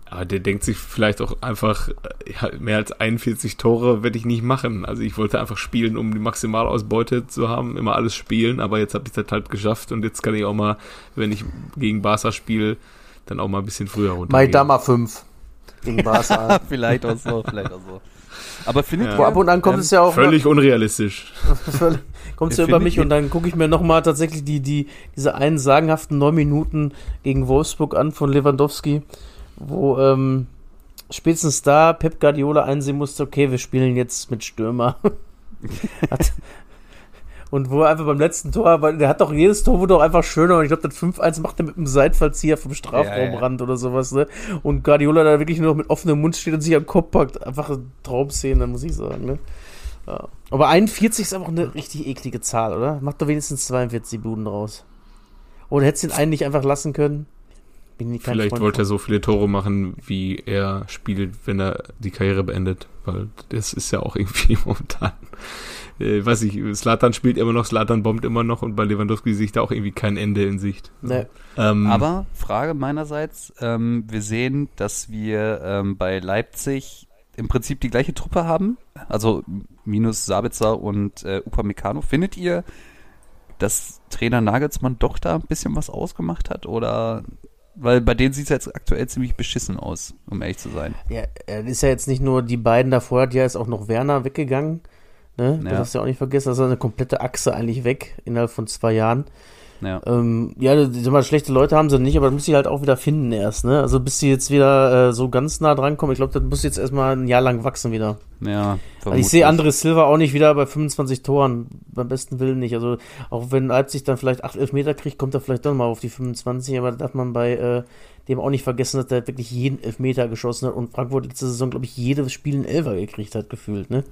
Aber der denkt sich vielleicht auch einfach, äh, ja, mehr als 41 Tore werde ich nicht machen. Also ich wollte einfach spielen, um die Maximalausbeute zu haben, immer alles spielen, aber jetzt habe ich das halt geschafft und jetzt kann ich auch mal, wenn ich gegen Barca spiele, dann auch mal ein bisschen früher runter. Maidama 5 gegen Barca. <laughs> vielleicht auch so, vielleicht auch so. Aber findet Ja. Wo ab und an kommt ähm, es ja auch Völlig unrealistisch. <laughs> Völlig- Kommt's ja Ja, über mich ich- und dann gucke ich mir nochmal tatsächlich die, die, diese einen sagenhaften neun Minuten gegen Wolfsburg an von Lewandowski, wo ähm, spätestens da Pep Guardiola einsehen musste, okay, wir spielen jetzt mit Stürmer. <laughs> Hat, und wo er einfach beim letzten Tor, weil der hat doch jedes Tor wurde doch einfach schöner und ich glaube, das 5-1 macht er mit einem Seitfallzieher vom Strafraumrand oder sowas, ne? Und Guardiola da wirklich nur noch mit offenem Mund steht und sich am Kopf packt. Einfach eine Traumszene, muss ich sagen, ne? Ja. Aber 41 ist aber auch eine richtig eklige Zahl, oder? Mach doch wenigstens 42 Buden draus. Oder hättest du den einen nicht einfach lassen können? Bin ich kein Vielleicht Freund wollte er von. so viele Tore machen, wie er spielt, wenn er die Karriere beendet. Weil das ist ja auch irgendwie <laughs> momentan. Äh, weiß ich, Slatan spielt immer noch, Slatan bombt immer noch und bei Lewandowski sehe ich da auch irgendwie kein Ende in Sicht. Nee. Ähm, Aber Frage meinerseits, ähm, wir sehen, dass wir ähm, bei Leipzig im Prinzip die gleiche Truppe haben, also minus Sabitzer und äh, Upamecano. Findet ihr, dass Trainer Nagelsmann doch da ein bisschen was ausgemacht hat oder weil bei denen sieht es jetzt aktuell ziemlich beschissen aus, um ehrlich zu sein. Ja, er ist ja jetzt nicht nur die beiden davor, hat ja ist auch noch Werner weggegangen. Ne? Ja. Das hast du ja auch nicht vergessen. Das ist eine komplette Achse eigentlich weg innerhalb von zwei Jahren. Ja. Ähm, ja, sag mal, schlechte Leute haben sie nicht, aber das muss sie halt auch wieder finden erst, ne? Also bis sie jetzt wieder äh, so ganz nah dran kommen, ich glaube, das muss jetzt erstmal ein Jahr lang wachsen wieder. Ja, Also ich sehe André Silva auch nicht wieder bei 25 Toren, beim besten Willen nicht. Also auch wenn Leipzig dann vielleicht 8, 11 Meter kriegt, kommt er vielleicht doch mal auf die 25, aber da darf man bei äh, dem auch nicht vergessen, dass der wirklich jeden Elfmeter geschossen hat und Frankfurt letzte Saison, glaube ich, jedes Spiel einen Elfer gekriegt hat, gefühlt, ne?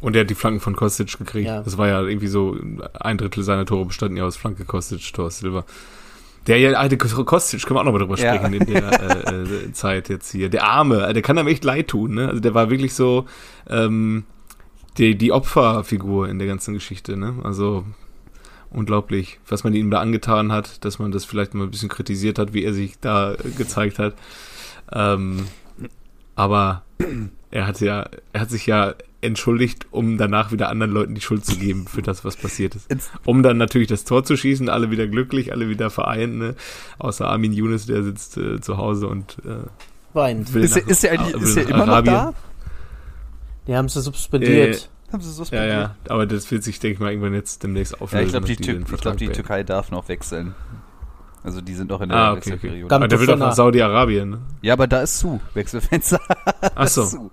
Und er hat die Flanken von Kostic gekriegt. Ja. Das war ja irgendwie so, ein Drittel seiner Tore bestanden ja aus Flanke Kostic, Tor Silber. Der ja, alte Kostic, können wir auch nochmal drüber Ja. sprechen in der äh, äh, Zeit jetzt hier. Der Arme, äh, der kann einem echt leid tun, ne? Also der war wirklich so ähm, die, die Opferfigur in der ganzen Geschichte, ne? Also unglaublich, was man ihm da angetan hat, dass man das vielleicht mal ein bisschen kritisiert hat, wie er sich da gezeigt hat. Ähm, aber er hat ja, er hat sich ja entschuldigt, um danach wieder anderen Leuten die Schuld zu geben für das, was passiert ist. Um dann natürlich das Tor zu schießen, alle wieder glücklich, alle wieder vereint, ne? Außer Armin Younes, der sitzt äh, zu Hause und äh, Weint. Ist er, nach- ist er, eigentlich, will ist er immer noch Arabien. da? Die haben sie suspendiert. Haben sie so Ja, ja, aber das wird sich, denke ich mal, irgendwann jetzt demnächst auflösen. Ja, ich glaube, die, den ich glaub, die. Türkei darf noch wechseln. Also die sind doch in der Ah, okay, okay. Wechselperiode. Ganz- Aber der will doch nach Saudi-Arabien, ne? Ja, aber da ist zu. Wechselfenster. <laughs> Ach so. ist zu.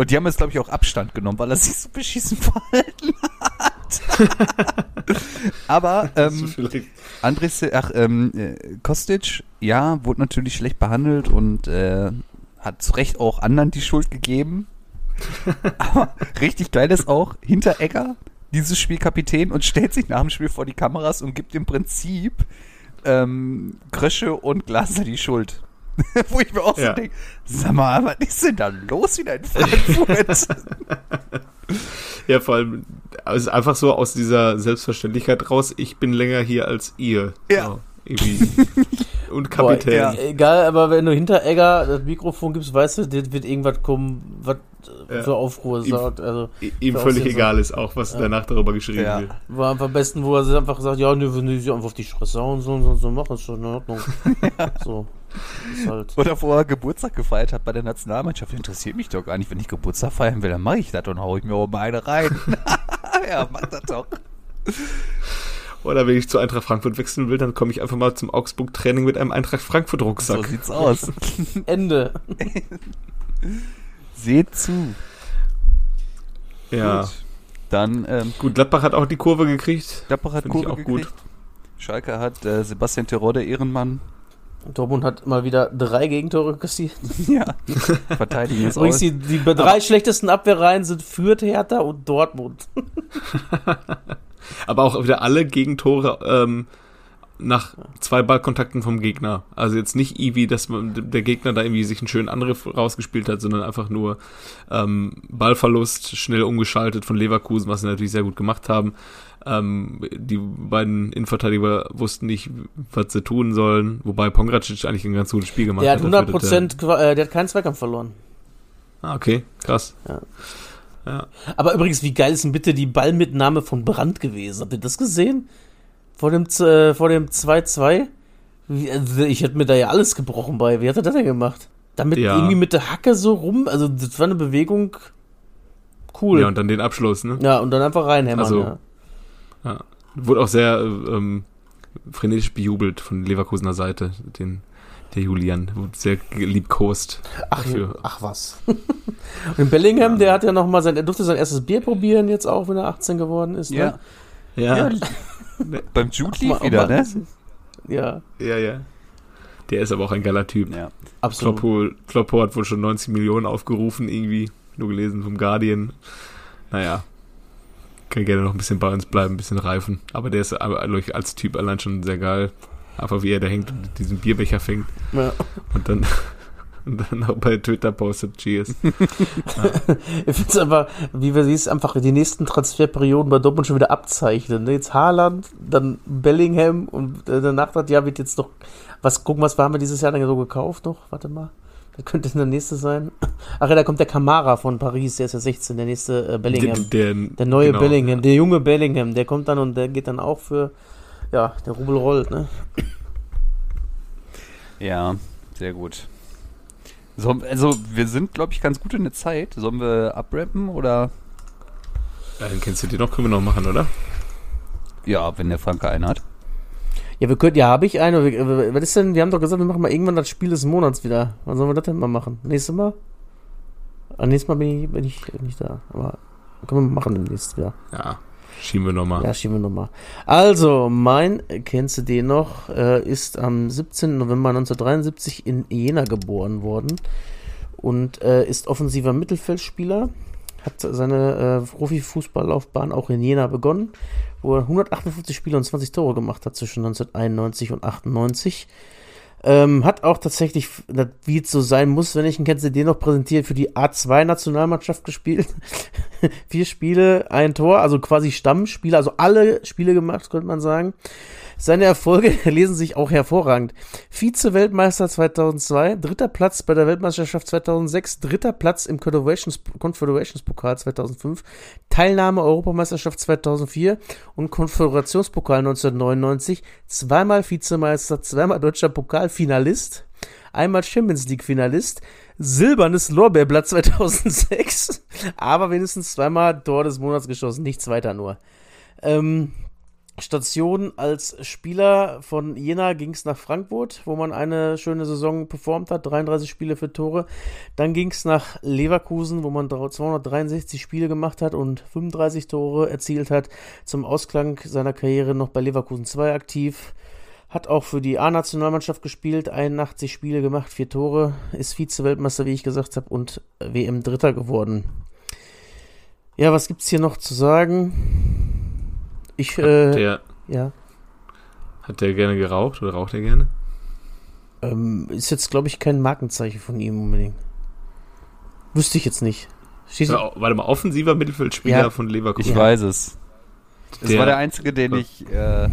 Und die haben jetzt, glaube ich, auch Abstand genommen, weil er sich so beschissen <laughs> verhalten hat. <laughs> aber ähm, Se- ach, ähm, äh, Kostic, ja, wurde natürlich schlecht behandelt und äh, hat zu Recht auch anderen die Schuld gegeben. <laughs> Aber richtig geil ist auch, Hinteregger, dieses Spielkapitän, und stellt sich nach dem Spiel vor die Kameras und gibt im Prinzip ähm, Krösche und Glaser die Schuld. <laughs> Wo ich mir auch so Ja. denke, sag mal, was ist denn da los wieder in Frankfurt? <laughs> Ja, vor allem, es ist einfach so aus dieser Selbstverständlichkeit raus, ich bin länger hier als ihr. Ja. So, irgendwie. <laughs> Und Kapitän. Boah, Egal, aber wenn du hinter Egger das Mikrofon gibst, weißt du, das wird irgendwas kommen, was Ja. für Aufruhr Ihm- sorgt. Also, Ihm völlig egal ist auch, was danach darüber geschrieben Ja. wird. war einfach am besten, wo er einfach sagt, ja, nö, wenn die sich einfach auf die Straße hauen, so und so, und so machen, ist schon in Ordnung. So. Halt. Oder wo er Geburtstag gefeiert hat bei der Nationalmannschaft. Interessiert mich doch gar nicht. Wenn ich Geburtstag feiern will, dann mache ich das und hau ich mir oben eine rein. <laughs> ja, mach das doch. Oder wenn ich zu Eintracht Frankfurt wechseln will, dann komme ich einfach mal zum Augsburg-Training mit einem Eintracht So Frankfurt-Rucksack. sieht's aus. <laughs> <laughs> Ende. Seht zu. ja. Gut. Dann, ähm, Gut, Gladbach hat auch die Kurve gekriegt. Gladbach hat Finde ich Kurve auch gut. gekriegt. Schalke hat äh, Sebastian Terodde Ehrenmann. Dortmund hat mal wieder drei Gegentore kassiert. <laughs> ja. Verteidigen jetzt Übrigens, die, die drei schlechtesten Abwehrreihen sind Fürth, Hertha und Dortmund. <laughs> Aber auch wieder alle Gegentore ähm, nach zwei Ballkontakten vom Gegner. Also jetzt nicht irgendwie, dass man, der Gegner da irgendwie sich einen schönen Angriff rausgespielt hat, sondern einfach nur ähm, Ballverlust, schnell umgeschaltet von Leverkusen, was sie natürlich sehr gut gemacht haben. Ähm, die beiden Innenverteidiger wussten nicht, was sie tun sollen, wobei Pongracic eigentlich ein ganz gutes Spiel gemacht Der hat hat. 100 Prozent, äh, der hat keinen Zweikampf verloren. Ah, okay, krass. Ja. Ja. Aber übrigens, wie geil ist denn bitte die Ballmitnahme von Brandt gewesen? Habt ihr das gesehen? Vor dem, Z- äh, vor dem 2-2? Wie- also Ich hätte mir da ja alles gebrochen bei. Wie hat er das denn gemacht? Damit Ja. irgendwie mit der Hacke so rum. Also, das war eine Bewegung. Cool. Ja, Ja, und dann den Abschluss, ne? und dann einfach reinhämmern. Also, ja. Wurde auch sehr äh, ähm, frenetisch bejubelt von Leverkusener Seite, den, der Julian. Wurde sehr liebkost Ach, dafür. ach was. <laughs> und Bellingham, der hat ja noch mal sein, er durfte sein erstes Bier probieren jetzt auch, wenn er 18 geworden ist. Ja. Ne? Ja, ja. <laughs> Beim Jude auch wieder, mal- ne? Ja, ja, ja. Der ist aber auch ein geiler Typ. Ja. absolut. Kloppo, Kloppo hat wohl schon 90 Millionen aufgerufen, irgendwie. Nur gelesen vom Guardian. naja, kann gerne noch ein bisschen bei uns bleiben, ein bisschen reifen. Aber der ist aber als Typ allein schon sehr geil. Einfach wie er da hängt und diesen Bierbecher fängt. Ja. Und dann, <laughs> und dann auch bei Twitter postet Cheers. <laughs> Ich finde es einfach, wie wir es einfach die nächsten Transferperioden bei Dortmund schon wieder abzeichnen. ne? Jetzt Haaland, dann Bellingham und danach das Jahr wird jetzt noch, was, gucken, was haben wir dieses Jahr dann so gekauft noch? Warte mal. Könnte der nächste sein. Ach ja, da kommt der Kamara von Paris, der ist ja 16, der nächste äh, Bellingham. Der, Der neue genau. Bellingham, der junge Bellingham, der kommt dann und der geht dann auch für, ja, der Rubel rollt, ne? Ja, sehr gut. So, also, wir sind, glaube ich, ganz gut in der Zeit. Sollen wir abrappen oder? Ja, den kennst du dir noch, können wir noch machen, oder? Ja, wenn der Franke einen hat. Ja, wir könnten, ja, habe ich eine. Wir- Was ist denn, wir haben doch gesagt, wir machen mal irgendwann das Spiel des Monats wieder. Wann sollen wir das denn mal machen? Nächstes Mal? Ah, nächstes Mal bin ich, bin ich nicht da. Aber können wir machen demnächst wieder. Ja, schieben wir nochmal. Ja, schieben wir nochmal. Also, mein, kennst du den noch, äh, ist am 17. November 1973 in Jena geboren worden und äh, ist offensiver Mittelfeldspieler. Hat seine äh, Profifußballlaufbahn auch in Jena begonnen, wo er 158 Spiele und 20 Tore gemacht hat zwischen 1991 und 98. Ähm, hat auch tatsächlich, wie es so sein muss, wenn ich ihn kennst du den noch präsentiert, für die A2-Nationalmannschaft gespielt. <laughs> Vier Spiele, ein Tor, also quasi Stammspieler, also alle Spiele gemacht, könnte man sagen. Seine Erfolge <laughs> lesen sich auch hervorragend. Vize-Weltmeister 2002, dritter Platz bei der Weltmeisterschaft 2006, dritter Platz im Confederations, Confederations Pokal 2005, Teilnahme Europameisterschaft 2004 und Konföderationspokal 1999, zweimal Vizemeister, zweimal deutscher Pokalfinalist, einmal Champions League Finalist, silbernes Lorbeerblatt 2006, <laughs> aber wenigstens zweimal Tor des Monats geschossen, nichts weiter nur. Ähm, Station als Spieler von Jena ging es nach Frankfurt, wo man eine schöne Saison performt hat, 33 Spiele für Tore. Dann ging es nach Leverkusen, wo man 263 Spiele gemacht hat und 35 Tore erzielt hat. Zum Ausklang seiner Karriere noch bei Leverkusen 2 aktiv. Hat auch für die A-Nationalmannschaft gespielt, 81 Spiele gemacht, 4 Tore, ist Vize-Weltmeister, wie ich gesagt habe, und WM-Dritter geworden. Ja, was gibt's hier noch zu sagen? Ich, äh, Der, ja. hat der gerne geraucht oder raucht er gerne? Ähm, ist jetzt, glaube ich, kein Markenzeichen von ihm unbedingt. Wüsste ich jetzt nicht. Steht, Ja, warte mal, offensiver Mittelfeldspieler Ja. von Ich Leverkusen. weiß es. Es Der- war der einzige, den ich äh,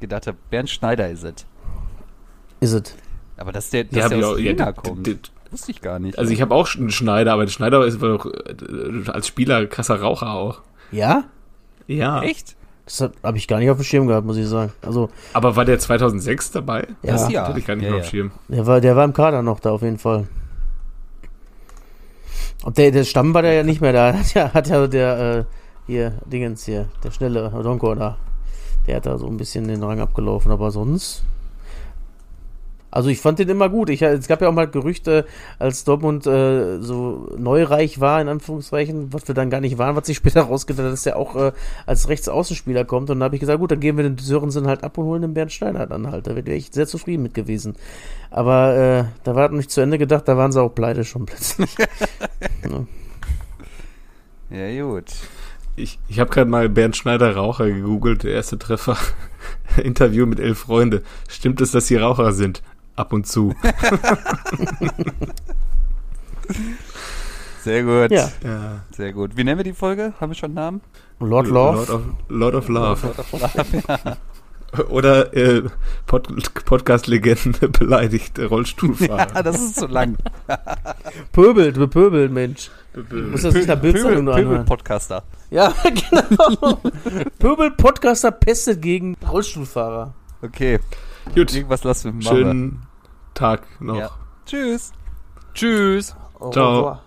gedacht habe. Bernd Schneider ist es. ist es. Aber dass der, dass Ja, der ich aus auch- d- kommt, d- wusste ich gar nicht. Also ich habe auch einen Schneider, aber der Schneider ist doch äh, als Spieler krasser Raucher auch. Ja? Ja. Echt? Das habe ich gar nicht auf dem Schirm gehabt, muss ich sagen. Also, Aber war der 2006 dabei? Ja. Das ja. Hatte ich gar nicht ja, mehr auf dem Schirm. der war, der war im Kader noch da auf jeden Fall. Ob der, der Stamm war der ja nicht mehr da. <laughs> Hat ja, hat ja der, äh, hier, Dingens hier, der schnelle Donko da. Der hat da so ein bisschen den Rang abgelaufen, aber sonst. Also ich fand den immer gut. Ich, es gab ja auch mal Gerüchte, als Dortmund äh, so neureich war, in Anführungszeichen, was wir dann gar nicht waren, was sich später <laughs> rausgestellt hat, dass der auch äh, als Rechtsaußenspieler kommt. Und dann habe ich gesagt, gut, dann gehen wir den Sörensen halt ab und holen den Bernd Schneider dann halt. Da wäre ich sehr zufrieden mit gewesen. Aber äh, da war noch nicht zu Ende gedacht, da waren sie auch pleite schon plötzlich. <laughs> Ja, gut. Ich, ich habe gerade mal Bernd Schneider Raucher gegoogelt, der erste Treffer. <laughs> Interview mit elf Freunde. Stimmt es, dass sie Raucher sind? Ab und zu. <laughs> Sehr gut. Ja. Ja. Sehr gut. Wie nennen wir die Folge? Haben wir schon einen Namen? Lord Love. Lord of, Lord of Love. <laughs> Oder äh, Pod, Podcast-Legende <laughs> beleidigt Rollstuhlfahrer. Ah, das ist zu lang. Pöbelt, bepöbelt, Mensch. Muss das nicht nach Bildzeitung nur anhören? Podcaster. Ja, genau. Pöbel Podcaster pestet gegen Rollstuhlfahrer. Okay. Gut, Irgendwas lassen wir machen. schönen Tag noch. Ja. Tschüss. Tschüss. Ciao.